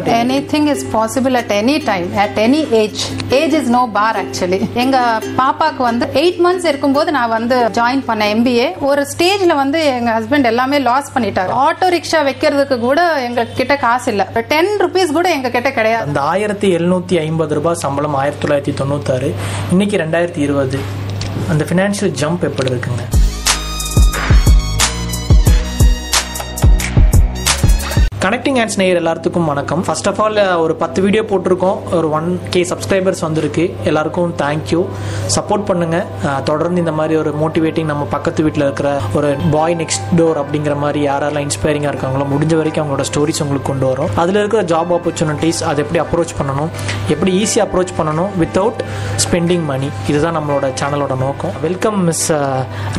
Anything is possible at any time, at any age. Age is no bar actually. எங்க பாப்பாக்கு வந்து eight months இருக்கும்போது நான் வந்து ஜாயின் பண்ணேன் எம்பிஏ ஒரு ஸ்டேஜ்ல வந்து எங்க ஹஸ்பண்ட் எல்லாமே லாஸ் பண்ணிட்டாரு. ஆட்டோ ரிக்ஷா வைக்கிறதுக்கு கூட எங்க கிட்ட காசு இல்ல. டென் ருபீஸ் கூட எங்க கிட்ட கிடையாது. அந்த ஆயிரத்தி எழுநூத்தி ஐம்பது ரூபாய் சம்பளம் ஆயிரத்தி தொள்ளாயிரத்தி தொண்ணூத்தாறு. இன்னைக்கு ரெண்டாயிரத்தி இருபது. அந்த ஃபினான்ஷியல் ஜம்ப் எப்படி இருக்குங்க? கனெக்டிங் ஹேண்ட்ஸ் நேயர் எல்லாத்துக்கும் வணக்கம். ஃபர்ஸ்ட் ஆஃப் ஆல் ஒரு பத்து வீடியோ போட்டிருக்கோம். ஒரு ஒன் கே சப்ஸ்கிரைபர்ஸ் வந்திருக்கு. எல்லாருக்கும் தேங்க்யூ சப்போர்ட் பண்ணுங்க. தொடர்ந்து இந்த மாதிரி ஒரு மோட்டிவேட்டிங் நம்ம பக்கத்து வீட்டில் இருக்கிற ஒரு பாய் நெக்ஸ்ட் டோர் அப்படிங்கிற மாதிரி யாரெல்லாம் இன்ஸ்பைரிங்காக இருக்காங்களோ முடிஞ்ச வரைக்கும் அவங்களோட ஸ்டோரிஸ் உங்களுக்கு கொண்டு வரும். அதில் இருக்கிற ஜாப் ஆப்பர்ச்சுனிட்டிஸ் அதை எப்படி அப்ரோச் பண்ணணும் எப்படி ஈஸியாக அப்ரோச் பண்ணணும் வித்தவுட் ஸ்பெண்டிங் மணி இதுதான் நம்மளோட சேனலோட நோக்கம். Welcome miss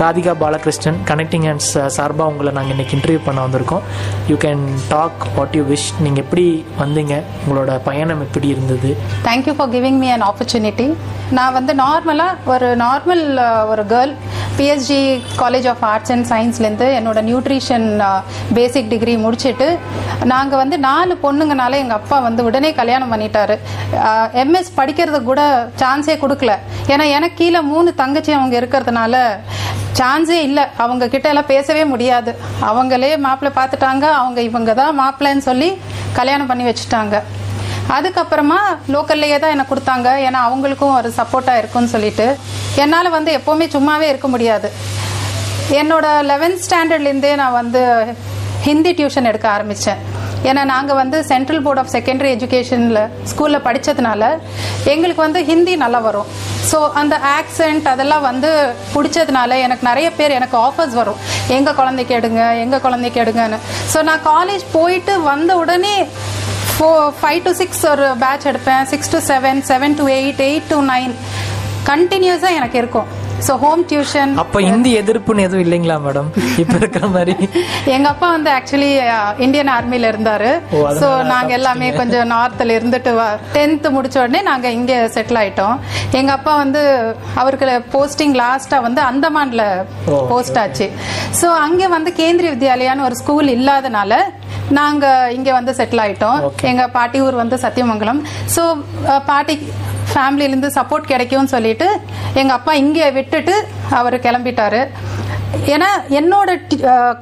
Radhika Balakrishnan. Connecting hands சார்பாக உங்களை நாங்கள் இன்றைக்கி இன்டர்வியூ பண்ண வந்திருக்கோம். You can talk what you wish நீங்கள் எப்படி வந்தீங்க? உங்களோட பயணம் எப்படி இருந்தது? Thank you for giving me an opportunity நான் வந்து நார்மலாக ஒரு நார்மல் ஒரு girl PSG college of arts and சயின்ஸ்லேருந்து என்னோட நியூட்ரிஷன் பேசிக் டிகிரி முடிச்சுட்டு நாங்கள் வந்து நாலு பொண்ணுங்கனால எங்கள் அப்பா வந்து உடனே கல்யாணம் பண்ணிட்டாரு. எம்எஸ் படிக்கிறதுக்கு கூட சான்ஸே கொடுக்கல. ஏன்னா எனக்கு கீழே மூணு தங்கச்சி அவங்க இருக்கிறதுனால சான்ஸே இல்லை. அவங்க கிட்ட எல்லாம் பேசவே முடியாது. அவங்களே மாப்பிள்ளை பார்த்துட்டாங்க. அவங்க இவங்க தான் மாப்பிள்ளைன்னு சொல்லி கல்யாணம் பண்ணி வச்சுட்டாங்க. அதுக்கப்புறமா லோக்கல்லையே தான் எனக்கு கொடுத்தாங்க. ஏன்னா அவங்களுக்கும் ஒரு சப்போர்ட்டாக இருக்கும்னு சொல்லிட்டு. என்னால் வந்து எப்போவுமே சும்மாவே இருக்க முடியாது. என்னோட லெவன்த் ஸ்டாண்டர்ட்லேருந்தே நான் வந்து ஹிந்தி டியூஷன் எடுக்க ஆரம்பித்தேன் ஏன்னா நாங்கள் வந்து சென்ட்ரல் போர்ட் ஆஃப் செகண்டரி எஜுகேஷனில் ஸ்கூலில் படித்ததுனால எங்களுக்கு வந்து ஹிந்தி நல்லா வரும். ஸோ அந்த ஆக்சென்ட் அதெல்லாம் வந்து பிடிச்சதுனால எனக்கு நிறைய பேர் எனக்கு ஆஃபர்ஸ் வரும். எங்கள் குழந்தைக்கு எடுங்க எங்கள் குழந்தைக்கு எடுங்கன்னு. ஸோ நான் காலேஜ் போயிட்டு வந்த உடனே ஃபோ ஃபைவ் டு சிக்ஸ் ஒரு பேட்ச் எடுப்பேன். Six to seven seven to eight eight to nine கண்டினியூஸாக எனக்கு இருக்கும். ஸோ ஹோம் டியூஷன் அப்போ இந்தி எதிர்ப்புன்னு எதுவும் இல்லைங்களா மேடம் இப்போ இருக்கிற மாதிரி. எங்க அப்பா வந்து ஆக்சுவலி இந்தியன் ஆர்மில இருந்தாரு. ஓ, அதனால சோ நாங்க எல்லாமே கொஞ்சம் நார்த்ல இருந்துட்டு டென்த் முடிச்ச உடனே நாங்க இங்க செட்டில் ஆயிட்டோம். எங்க அப்பா வந்து அவருக்கு போஸ்டிங் லாஸ்டா வந்து அந்தமான்ல போஸ்ட் ஆச்சு. சோ அங்க வந்து கேந்திரிய வித்யாலயான்னு ஒரு ஸ்கூல் இல்லாதனால நாங்க இங்க வந்து செட்டில் ஆயிட்டோம். எங்க பாட்டி ஊர் வந்து சத்தியமங்கலம். சோ பாட்டி ஃபேமிலியிலேருந்து சப்போர்ட் கிடைக்கும்னு சொல்லிட்டு எங்க அப்பா இங்கே விட்டுட்டு அவர் கிளம்பிட்டாரு. ஏன்னா என்னோட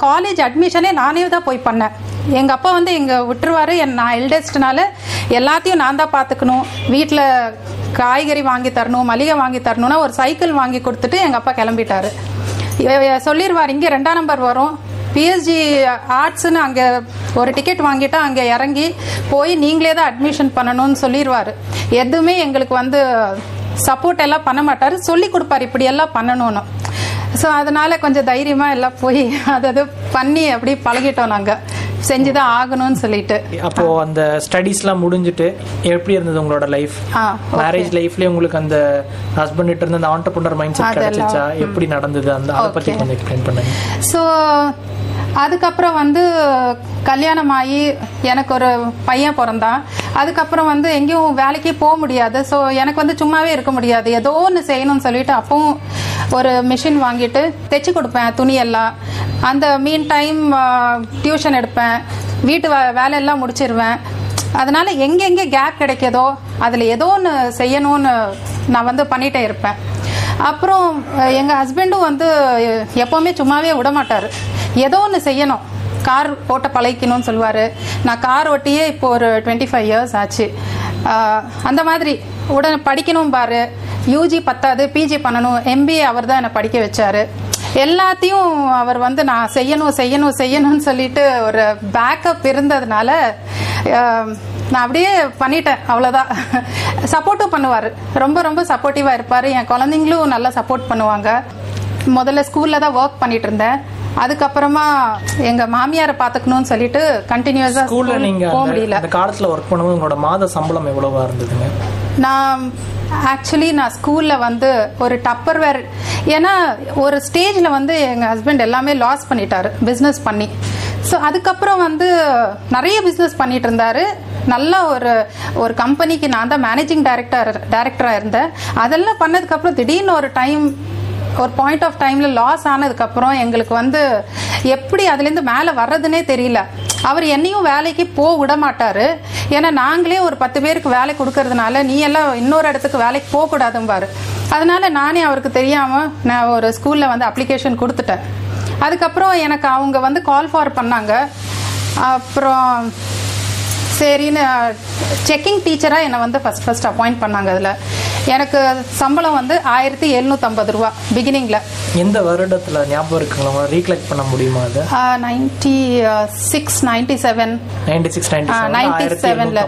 காலேஜ் அட்மிஷனே நானே தான் போய் பண்ணேன். எங்க அப்பா வந்து எங்க விட்டுருவாரு. என் நான் எல்டெஸ்ட்னால எல்லாத்தையும் நான் தான் பார்த்துக்கணும் வீட்டில் காய்கறி வாங்கி தரணும் மளிகை வாங்கி தரணும்னா ஒரு சைக்கிள் வாங்கி கொடுத்துட்டு எங்க அப்பா கிளம்பிட்டாரு. சொல்லிடுவார் இங்கே ரெண்டாம் நம்பர் வரும். பிஎஸ்ஜி ஆர்ட்ஸ்னு அங்கே ஒரு டிக்கெட் வாங்கிட்டா அங்கே இறங்கி போய் நீங்களே தான் அட்மிஷன் பண்ணணும்னு சொல்லிடுவார் எதுவுமே எங்களுக்கு வந்து சப்போர்ட் எல்லாம் பண்ண மாட்டார். சொல்லி கொடுப்பாரு இப்படி எல்லாம் பண்ணணும்னு. ஸோ அதனால கொஞ்சம் தைரியமாக எல்லாம் போய் அதை பண்ணி அப்படி பழகிட்டோம் நாங்கள் செஞ்சுதான் ஆகணும்னு சொல்லிட்டு. அப்போ அந்த ஸ்டடீஸ்லாம் முடிஞ்சிட்டு எப்படி இருந்தது உங்களோட லைஃப் மேரேஜ் லைஃப்லயே உங்களுக்கு அந்த ஹஸ்பண்ட் கிட்ட இருந்து அந்த ஆண்டர்பனர் மைண்ட் செட். கிடைச்சிச்சா? எப்படி நடந்தது? அந்த அதை பத்தி. கொஞ்சம் எக்ஸ்பிளைன் பண்ணுங்க. ஸோ அதுக்கப்புறம் வந்து கல்யாணம் ஆகி எனக்கு ஒரு பையன் பிறந்தான். அதுக்கப்புறம் வந்து எங்கேயும் வேலைக்கே போக முடியாது. ஸோ எனக்கு வந்து சும்மாவே இருக்க முடியாது. ஏதோ ஒன்று செய்யணும்னு சொல்லிட்டு அப்பவும் ஒரு மிஷின் வாங்கிட்டு தைச்சி கொடுப்பேன் துணியெல்லாம். அந்த மீன் டைம் டியூஷன் எடுப்பேன். வீட்டு வே- வேலையெல்லாம் முடிச்சிருவேன். அதனால எங்கெங்கே கேப் கிடைக்கிதோ அதில் ஏதோ ஒன்று செய்யணும்னு நான் வந்து பண்ணிகிட்டே இருப்பேன். அப்புறம் எங்கள் எங்க ஹஸ்பண்டும் வந்து எப்போவுமே எப்பவுமே சும்மாவே விட மாட்டாரு ஏதோ ஒன்று செய்யணும். கார் ஓட்ட பழகிக்கணும்னு சொல்லுவாரு. நான் கார் ஓட்டியே இப்போ ஒரு டுவெண்ட்டி ஃபைவ் இயர்ஸ் ஆச்சு அந்த மாதிரி. உடனே படிக்கணும் பாரு. யூஜி பத்தாது பிஜி பண்ணணும். எம்பிஏ அவர் தான் என்னை படிக்க வச்சாரு. எல்லாத்தையும் அவர் வந்து நான் செய்யணும் செய்யணும் செய்யணும்னு சொல்லிட்டு ஒரு பேக்கப் இருந்ததுனால நான் அப்படியே பண்ணிட்டேன் அவ்வளோதான் சப்போர்ட்டும் பண்ணுவார். ரொம்ப ரொம்ப சப்போர்ட்டிவாக இருப்பார். என் குழந்தைங்களும் நல்லா சப்போர்ட் பண்ணுவாங்க. முதல்ல ஸ்கூலில் தான் ஒர்க் பண்ணிட்டு இருந்தேன். அதுக்கப்புறமா எங்க மாமியாரை பார்த்துக்கணும்னு சொல்லிட்டு கண்டினியூஸா ஸ்கூல்ல நீங்க போக முடியல. அந்த காலத்துல ஒர்க் பண்ணும்போது உங்களோட மாத சம்பளம் எவ்வளவா இருந்ததுங்க? நான் ஆக்சுவலி நான் ஸ்கூலில் வந்து ஒரு டப்பர்வேர் ஏன்னா ஒரு ஸ்டேஜில் வந்து எங்கள் ஹஸ்பண்ட் எல்லாமே லாஸ் பண்ணிட்டாரு பிஸ்னஸ் பண்ணி. ஸோ அதுக்கப்புறம் வந்து நிறைய பிஸ்னஸ் பண்ணிட்டு இருந்தாரு. நல்ல ஒரு ஒரு கம்பெனிக்கு நான் தான் மேனேஜிங் டைரக்டர் டைரக்டராக இருந்தேன். அதெல்லாம் பண்ணதுக்கப்புறம் திடீர்னு ஒரு டைம் ஒரு பாயிண்ட் ஆஃப் டைமில் லாஸ் ஆனதுக்கப்புறம் எங்களுக்கு வந்து எப்படி அதுலேருந்து மேலே வர்றதுனே தெரியல. அவர் என்னையும் வேலைக்கு போக விட மாட்டாரு ஏன்னா நாங்களே ஒரு பத்து பேருக்கு வேலை கொடுக்கறதுனால நீ எல்லாம் இன்னொரு இடத்துக்கு வேலைக்கு போக கூடாதும்பாரு. அதனால நானே அவருக்கு தெரியாம நான் ஒரு ஸ்கூல்ல வந்து அப்ளிகேஷன் கொடுத்துட்டேன். அதுக்கப்புறம் எனக்கு அவங்க வந்து கால் ஃபார் பண்ணாங்க. அப்புறம் சரின்னு செக்கிங் டீச்சராக என்னை வந்து ஃபஸ்ட் ஃபஸ்ட் அப்பாயிண்ட் பண்ணாங்க அதில். எனக்கு சம்பளம் வந்து ஆயிரத்தி எழுநூற்றம்பது ரூபா பிகினிங்கில் எந்த வருடத்துல ஞாபகம் இருக்குங்களா? ரீகலெக்ட் பண்ண முடியுமா அது? Ninety six ninety seven ninety six ninety செவன்ல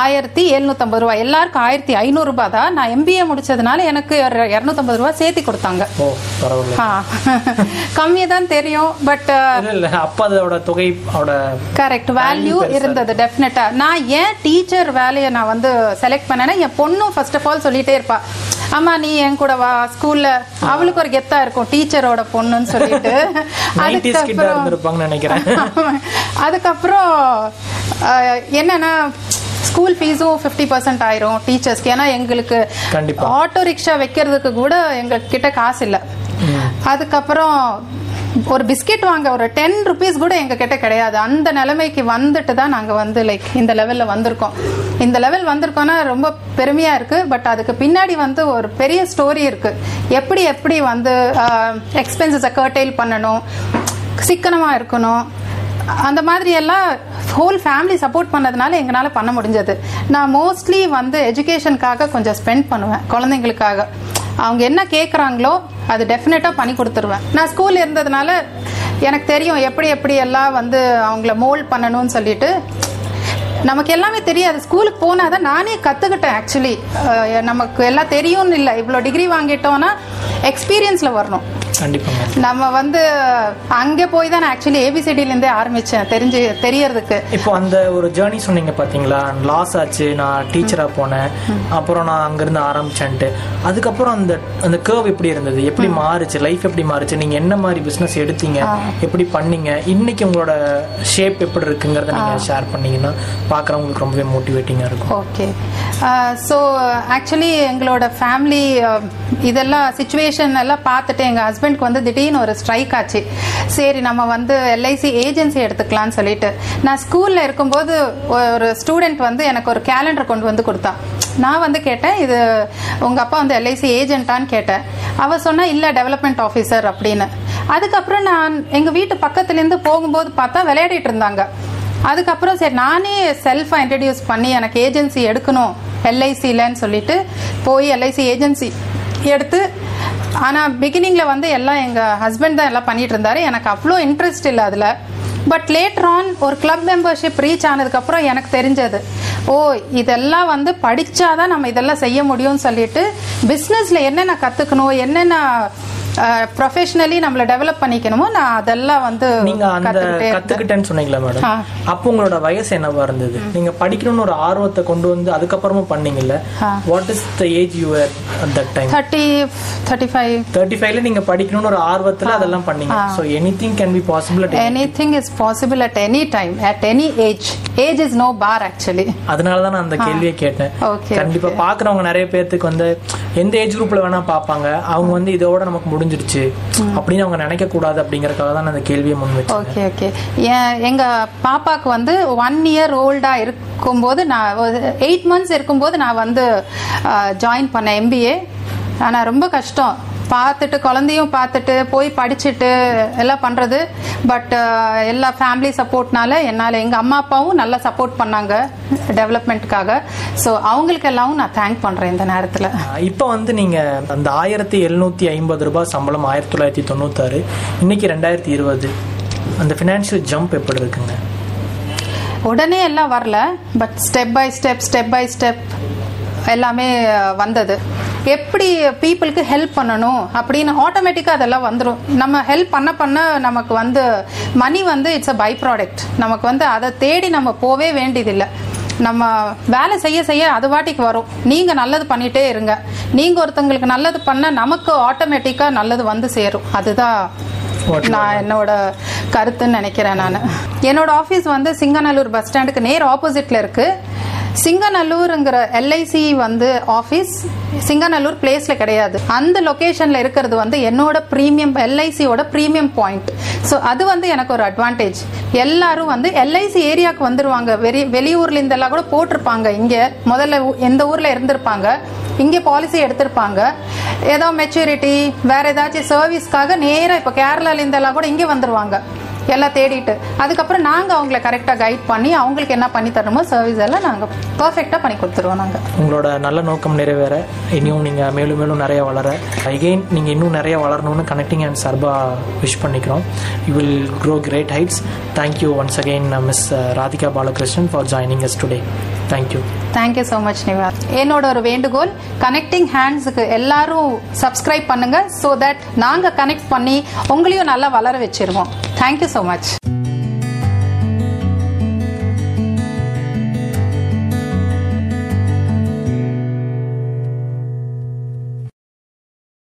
ஆயிரத்தி எழுநூத்தம்பது ரூபாய் எல்லாருக்கும் ஆயிரத்தி ஐநூறு ரூபாய் தான். நான் எம்பிஏ முடிச்சதுனால எனக்கு இரநூத்தம்பது ரூபாய் சேர்த்தி கொடுத்தாங்க. கம்மியாக தான் தெரியும் பட் அப்ப அதோட தொகை கரெக்ட் வேல்யூ இருந்தது டெஃபினட்டா நான் ஏன் டீச்சர் வேலையை நான் வந்து செலக்ட் பண்ணேன்னா என் பொண்ணும் ஃபர்ஸ்ட் ஆஃப் ஆல் சொல்லிட்டே இருப்பா. அம்மா நீ என் கூட வா ஸ்கூல்ல. அவளுக்கு ஒரு கெத்தா இருக்கும் டீச்சரோட பொண்ணுன்னு சொல்லிட்டு. அதுக்கப்புறம் நினைக்கிறேன். அதுக்கப்புறம் என்னன்னா ஸ்கூல் ஃபீஸும் ஃபிஃப்டி பர்சன்ட் ஆயிரும் டீச்சர்ஸ்க்கு. ஏன்னா எங்களுக்கு. ஆட்டோ ரிக்ஷா வைக்கிறதுக்கு கூட எங்க கிட்ட காசு இல்லை. அதுக்கப்புறம் ஒரு பிஸ்கெட் வாங்க ஒரு டென் ருபீஸ் கூட எங்க கிட்ட கிடையாது. அந்த நிலைமைக்கு வந்துட்டு தான் நாங்க வந்து லைக் இந்த லெவல்ல வந்திருக்கோம். இந்த லெவல் வந்திருக்கோம்னா ரொம்ப பெருமையா இருக்கு. பட் அதுக்கு பின்னாடி வந்து ஒரு பெரிய ஸ்டோரி இருக்கு. எப்படி எப்படி வந்து எக்ஸ்பென்சஸை கர்டைல் பண்ணணும் சிக்கனமா இருக்கணும் அந்த மாதிரி எல்லாம் ஹோல் ஃபேமிலி சப்போர்ட் பண்ணதுனால எங்களால் பண்ண முடிஞ்சது. நான் மோஸ்ட்லி வந்து எஜுகேஷனுக்காக கொஞ்சம் ஸ்பெண்ட் பண்ணுவேன் குழந்தைங்களுக்காக. அவங்க என்ன கேட்குறாங்களோ அது டெஃபினட்டாக பண்ணி கொடுத்துருவேன். நான் ஸ்கூல் இருந்ததுனால எனக்கு தெரியும் எப்படி எப்படி எல்லாம் வந்து அவங்கள மோல்ட் பண்ணணும்னு சொல்லிட்டு. நமக்கு எல்லாமே தெரியாது. ஸ்கூலுக்கு போனால் தான் நானே கற்றுக்கிட்டேன் ஆக்சுவலி நமக்கு எல்லாம் தெரியும்னு இல்லை. இவ்வளோ டிகிரி வாங்கிட்டோம்னா எக்ஸ்பீரியன்ஸில் வரணும். கண்டிப்பாங்க. நம்ம வந்து அங்கே போய் தான் ஆக்சுவலி ஏபிசிடிலேருந்தே ஆரம்பித்தேன் தெரிஞ்சு தெரியறதுக்கு. இப்போ அந்த ஒரு ஜேர்னி சொன்னீங்க பாத்தீங்களா? லாஸ் ஆச்சு நான் டீச்சரா போனேன். அப்புறம் நான் அங்கிருந்து ஆரம்பிச்சேன்ட்டு. அதுக்கப்புறம் அந்த அந்த கேர்வ் எப்படி இருந்தது? எப்படி மாறுச்சு? லைஃப் எப்படி மாறுச்சு? நீங்க என்ன மாதிரி பிசினஸ் எடுத்தீங்க? எப்படி பண்ணீங்க? இன்னைக்கு உங்களோட ஷேப் எப்படி இருக்குங்கிறத நீங்க ஷேர் பண்ணீங்கன்னா பாக்குறவங்களுக்கு ரொம்பவே மோட்டிவேட்டிங்கா இருக்கும். ஓகே ஸோ ஆக்சுவலி எங்களோட ஃபேமிலி இதெல்லாம் சுச்சுவேஷன் எல்லாம் பார்த்துட்டு எங்கள் ஹஸ்பண்ட்க்கு வந்து திடீர்னு ஒரு ஸ்ட்ரைக் ஆச்சு. சரி நம்ம வந்து எல்ஐசி ஏஜென்சி எடுத்துக்கலாம்னு சொல்லிட்டு. நான் ஸ்கூலில் இருக்கும்போது ஒரு ஸ்டூடெண்ட் வந்து எனக்கு ஒரு கேலண்டர் கொண்டு வந்து கொடுத்தா. நான் வந்து கேட்டேன் இது உங்கள் அப்பா வந்து எல்ஐசி ஏஜென்ட்டான்னு கேட்டேன். அவ சொன்னா இல்லை டெவலப்மெண்ட் ஆஃபீஸர் அப்படின்னு. அதுக்கப்புறம் நான் எங்கள் வீட்டு பக்கத்துலேருந்து போகும்போது பார்த்தா விளையாடிட்டு இருந்தாங்க. அதுக்கப்புறம் சரி நானே செல்ஃபாக இன்ட்ரடியூஸ் பண்ணி எனக்கு ஏஜென்சி எடுக்கணும் எல்ஐசிலன்னு சொல்லிட்டு போய் எல்ஐசி ஏஜென்சி எடுத்து ஆனால் பிகினிங்கில் வந்து எல்லாம் எங்கள் ஹஸ்பண்ட் தான் எல்லாம் பண்ணிட்டு இருந்தாரு. எனக்கு அவ்வளோ இன்ட்ரெஸ்ட் இல்லை அதில். பட் லேட்டர் ஆன் ஒரு கிளப் மெம்பர்ஷிப் ரீச் ஆனதுக்கப்புறம் எனக்கு தெரிஞ்சது. ஓ இதெல்லாம் வந்து படித்தாதான் நம்ம இதெல்லாம் செய்ய முடியும்னு சொல்லிட்டு பிஸ்னஸில் என்னென்ன கற்றுக்கணும் என்னென்ன ப்ரொஃபஷனலி நம்மளை டெவலப் பண்ணிக்கணுமோ நான் அதெல்லாம் வந்து நீங்க அந்த. கத்துக்கிட்டேன்னு சொன்னீங்களா மேடம். அப்போ உங்களோட வயசு என்னவா இருந்தது? நீங்க படிக்கணும்னு ஒரு ஆர்வத்தை கொண்டு வந்து அதுக்கப்புறமும் பண்ணீங்கல்ல. What is the age you at that time thirty thirty five thirty ஃபைவ்ல நீங்க படிக்கணும்னு ஒரு ஆர்வத்துல அதெல்லாம் பண்ணீங்க. So anything can be possible at anything is possible at any time at any age. Age is no bar actually. அதனால தான் நான் அந்த கேள்வியை கேட்டேன். Okay, கண்டிப்பா பாக்குறவங்க நிறைய பேர்த்துக்கு வந்து எந்த ஏஜ் குரூப்ல வேணா பாப்பாங்க. அவங்க வந்து இதோட நமக்கு முடிஞ்சிருச்சு. அப்படின்னு அவங்க நினைக்க கூடாது அப்படிங்கறதுக்காக தான் அந்த கேள்வியை முன் வச்சேன். ஓகே ஓகே எங்க பாப்பாக்கு வந்து ஒன் இயர் ஓல்டா இருக்கும்போது நான் எயிட் மந்த்ஸ் இருக்கும்போது நான் வந்து ஜாயின் பண்ணேன் எம்பிஏ ஆனா ரொம்ப கஷ்டம். பார்த்துட்டு குழந்தையும் பார்த்துட்டு போய் படிச்சுட்டு எல்லாம் பண்றது. பட் எல்லா ஃபேமிலி சப்போர்ட்னால என்னால் எங்கள் அம்மா அப்பாவும் நல்லா சப்போர்ட் பண்ணாங்க டெவலப்மெண்ட்டுக்காக ஸோ அவங்களுக்கு எல்லாவும் நான் தேங்க் பண்ணுறேன் இந்த நேரத்தில். இப்போ வந்து நீங்க அந்த ஆயிரத்தி எழுநூத்தி ஐம்பது ரூபாய் சம்பளம் ஆயிரத்தி தொள்ளாயிரத்தி தொண்ணூத்தாறு இன்னைக்கு ரெண்டாயிரத்தி இருபது. அந்த ஃபினான்ஷியல் ஜம்ப் எப்படி இருக்குங்க? உடனே எல்லாம் வரல but step by step step by step எல்லாமே வந்தது. எப்படி பீப்புளுக்கு ஹெல்ப் பண்ணணும் அப்படின்னு ஆட்டோமேட்டிக்காக அதெல்லாம் வந்துடும் நம்ம ஹெல்ப் பண்ண பண்ண நமக்கு வந்து மணி வந்து இட்ஸ் அ பை ப்ராடக்ட் நமக்கு வந்து அதை தேடி நம்ம போவே வேண்டியதில்லை. நம்ம வேலை செய்ய செய்ய அது வாட்டிக்கு வரும். நீங்க நல்லது பண்ணிட்டே இருங்க. நீங்க ஒருத்தங்களுக்கு நல்லது பண்ண நமக்கு ஆட்டோமேட்டிக்கா நல்லது வந்து சேரும். அதுதான் நான் என்னோட கருத்துன்னு நினைக்கிறேன் நான். என்னோட ஆஃபீஸ் வந்து சிங்கநல்லூர் பஸ் ஸ்டாண்டுக்கு நேர் ஆப்போசிட்ல இருக்கு. சிங்கநல்லூருங்கிற எல்ஐசி வந்து ஆஃபீஸ் சிங்கநல்லூர் பிளேஸ்ல கிடையாது. அந்த லொகேஷன்ல இருக்கிறது வந்து என்னோட ப்ரீமியம் எல்ஐசியோட ப்ரீமியம் பாயிண்ட் ஸோ அது வந்து எனக்கு ஒரு அட்வான்டேஜ் எல்லாரும் வந்து எல்ஐசி ஏரியாவுக்கு வந்துருவாங்க. வெளி வெளியூர்ல இருந்தெல்லாம் கூட போட்டிருப்பாங்க. இங்கே முதல்ல ஊ- எந்த ஊர்ல இருந்திருப்பாங்க? இங்கே பாலிசி எடுத்திருப்பாங்க. ஏதோ மெச்சூரிட்டி வேற ஏதாச்சும் சர்வீஸ்க்காக நேராக இப்போ கேரளால இருந்தெல்லாம் கூட இங்கே வந்துருவாங்க. எல்லாம் தேடிட்டு. அதுக்கப்புறம் நாங்கள் அவங்கள கரெக்டாக கைட் பண்ணி அவங்களுக்கு என்ன பண்ணி தரணுமோ சர்வீஸ் எல்லாம் நாங்கள் பர்ஃபெக்டாக பண்ணி கொடுத்துருவோம் நாங்கள் உங்களோட நல்ல நோக்கம் நிறைவேற. இனியும் நீங்கள் மேலும் மேலும் நிறைய வளர. அகெயின் நீங்கள் இன்னும் நிறைய வளரணும்னு கனெக்டிங் அண்ட் சர்பா விஷ் பண்ணிக்கிறோம். You will grow great heights thank you once again miss Radhika Balakrishnan for joining us today thank you thank you so much நிவா என்னோட ஒரு வேண்டுகோள் கனெக்டிங் ஹேண்ட்ஸுக்கு எல்லாரும் சப்ஸ்கிரைப் பண்ணுங்க ஸோ தட் நாங்கள் கனெக்ட் பண்ணி உங்களையும் நல்லா வளர வச்சிருவோம். Thank you so much